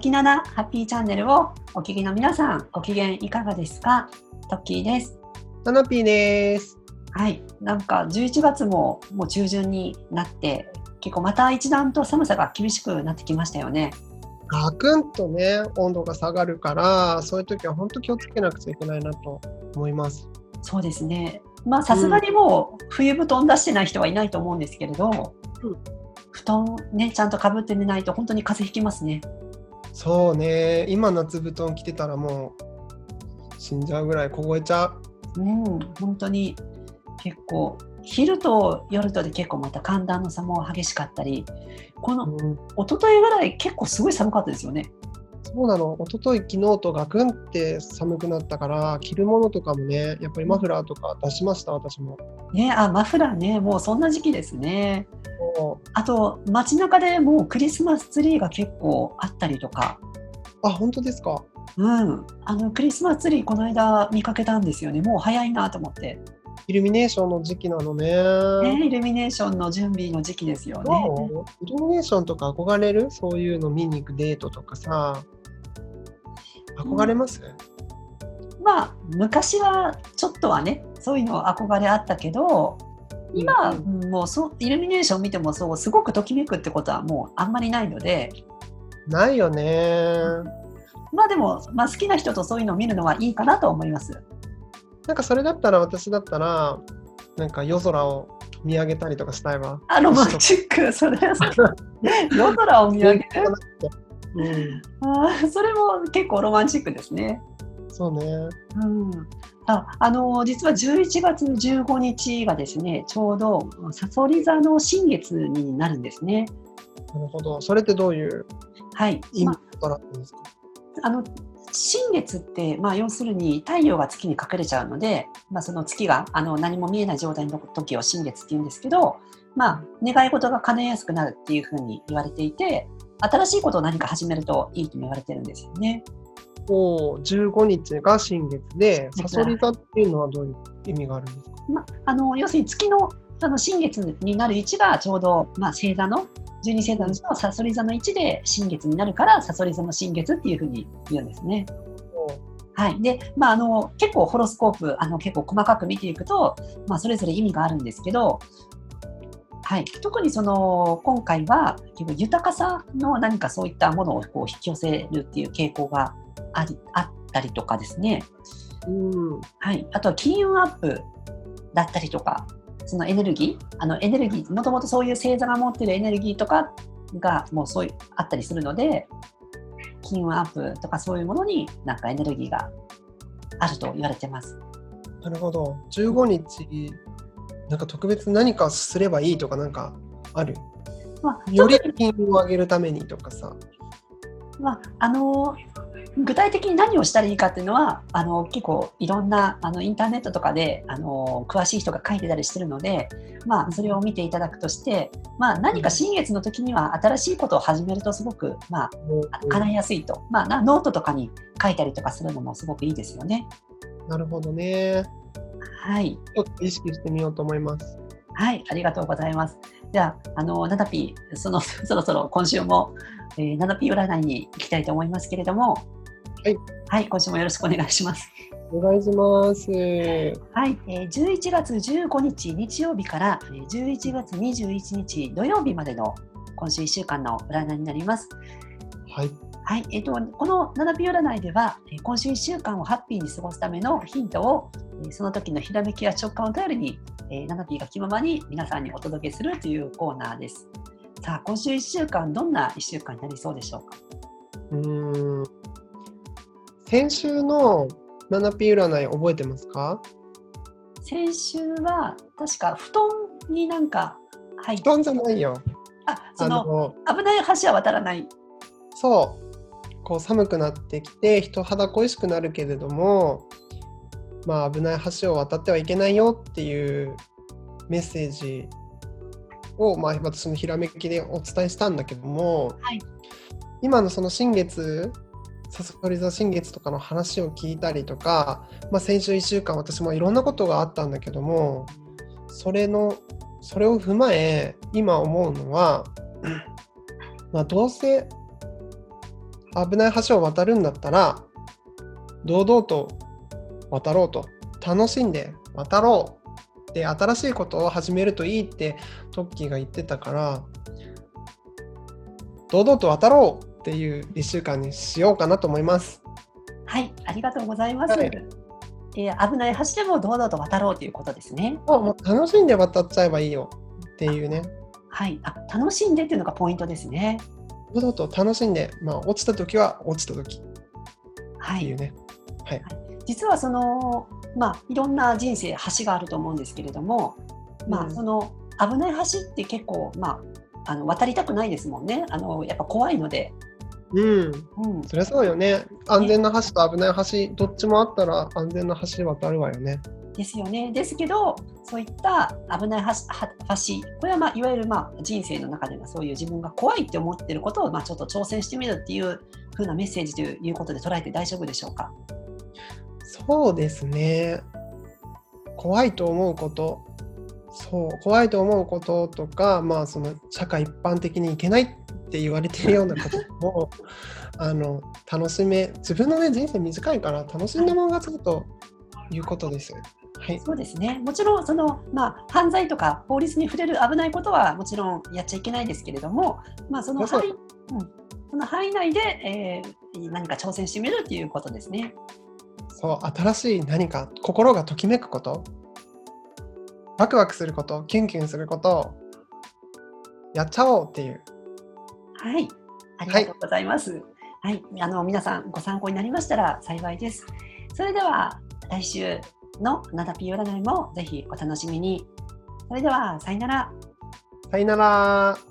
時七ハッピーチャンネルをお聞きの皆さん、ご機嫌いかがですか？トッキーです。ナナピーです。はい。なんか11月ももう中旬になって、結構また一段と寒さが厳しくなってきましたよね。ガクンとね、温度が下がるから、そういう時は本当気をつけなくちゃいけないなと思います。そうですね。まあさすがにもう冬布団出してない人はいないと思うんですけれど、うん布団ね、ちゃんとかぶって寝ないと本当に風邪ひきますね。そうね、今夏布団着てたらもう死んじゃうぐらい凍えちゃう。うん、本当に結構昼と夜とで結構また寒暖の差も激しかったりこのうん、一昨日ぐらい結構すごい寒かったですよね。そうなの、一昨日昨日とガクンって寒くなったから、着るものとかもね、やっぱりマフラーとか出しました、私も。ねあマフラーねもうそんな時期ですね。そあと街中でもうクリスマスツリーが結構あったりとか、うあ、本当ですか。うん、あのクリスマスツリーこの間見かけたんですよねもう早いなと思って、イルミネーションの時期なのね。ね、イルミネーションの準備の時期ですよね。イルミネーションとか憧れる？そういうの見に行くデートとかさ。憧れます、まあ昔はちょっとはねそういうの憧れあったけど今、うんもうそうイルミネーション見てもそうすごくときめくってことはもうあんまりないので。ないよね。まあでも、まあ、好きな人とそういうのを見るのはいいかなと思います。なんかそれだったら私だったらなんか夜空を見上げたりとかしたいわ。あロマンチック。それ 夜空を見上げるうん、あーそれも結構ロマンチックですね。そうね。うんああの実は11月15日がですねちょうどさそり座の新月になるんですね。なるほど。それってどういうはい、意ま味からですか、あの新月って、まあ、要するに太陽が月に隠れちゃうので、まあ、その月があの何も見えない状態の時を新月って言うんですけど、まあ、願い事が叶えやすくなるっていうふうに言われていて新しいことを何か始めるといいとも言われてるんですよね。おー15日が新月で、はいさそり座っていうのはどういう意味があるんですか？まあ、あの要するに月のあの新月になる位置がちょうど、まあ、星座の12星座のうちのさそり座の位置で新月になるからさそり座の新月っていうふうに言うんですね。はいでまあ、あの結構ホロスコープあの結構細かく見ていくと、まあ、それぞれ意味があるんですけど、はい、特にその今回は結構豊かさの何かそういったものをこう引き寄せるっていう傾向がありあったりとかですね、うん、はい、あとは金運アップだったりとかそのエネルギーあのエネルギーもともとそういう星座が持ってるエネルギーとかがもうそういうあったりするので金運アップとかそういうものになんかエネルギーがあると言われてます。なるほど。15日、なんか特別何かすればいいとかなんかある？まあ、より金運を上げるためにとかさ。まあ、あの具体的に何をしたらいいかっていうのはあの結構いろんなあのインターネットとかであの詳しい人が書いてたりしてるので、まあ、それを見ていただくとして、まあ、何か新月の時には新しいことを始めるとすごく、まあ、あの叶いやすいと、まあ、なノートとかに書いたりとかするのもすごくいいですよね。なるほどね。はい、ちょっと意識してみようと思います。はい、ありがとうございます。じゃあ、あのナナピーその そろそろ今週も、えー、ナナピー占いに行きたいと思いますけれども、はい、はい、今週もよろしくお願いします。お願いします。はい、えー、11月15日日曜日からえー11月21日土曜日までの今週1週間の占いになります。はい。はい、えっ、とこのナナピ占いでは、えー今週1週間をハッピーに過ごすためのヒントを、えーその時のひらめきや直感を頼りに、えー、ナナピが気ままに皆さんにお届けするというコーナーです。さあ、今週1週間どんな1週間になりそうでしょうか？うーん。先週のナナピ占い覚えてますか？先週は確か布団になんか入って布団じゃないよ。あその、危ない橋は渡らない。そう。こう寒くなってきて人肌恋しくなるけれども、まあ危ない橋を渡ってはいけないよっていうメッセージを、まあ、私のひらめきでお伝えしたんだけども、はい。今のその新月さそり座新月とかの話を聞いたりとか、まあ、先週1週間私もいろんなことがあったんだけどもそれのそれを踏まえ今思うのは、まあ、どうせ危ない橋を渡るんだったら堂々と渡ろうと楽しんで渡ろうで新しいことを始めるといいってトッキーが言ってたから堂々と渡ろうっていう1週間にしようかなと思います。はい、ありがとうございます。はいえー危ない橋でも堂々と渡ろうということですね。もう楽しんで渡っちゃえばいいよっていうねはい、あ楽しんでっていうのがポイントですね。堂々と楽しんで、まあ、落ちた時は落ちた時はい、っていうね。はい、実はそのまあいろんな人生橋があると思うんですけれども、まうんあその危ない橋って結構まああの渡りたくないですもんね。あのやっぱ怖いので、うん、うん、そりゃそうよね。安全な橋と危ない橋、どっちもあったら安全な橋渡るわよね。ですよね。ですけど、そういった危ない橋、これは、まあ、いわゆる、まあ、人生の中でのそういう自分が怖いって思ってることを、まあ、ちょっと挑戦してみるっていう風なメッセージということで捉えて大丈夫でしょうか？そうですね。怖いと思うこと、そう、怖いと思うこととか、まあ、その社会一般的にいけないって言われてるようなことも、あの、楽しめ、自分のね、人生短いから楽しんでもらうということです。はい。そうですね。もちろん、その、まあ、犯罪とか法律に触れる危ないことはもちろんやっちゃいけないですけれども、まあ、その範囲、うん、その範囲内で、えー何か挑戦してみるっていうことですね。そう、新しい何か、心がときめくこと、ワクワクすること、キュンキュンすること、やっちゃおうっていう。はい、ありがとうございます。はい、あの皆さんご参考になりましたら幸いです。それでは来週のナダピー占いもぜひお楽しみに。それではさよなら。さよなら。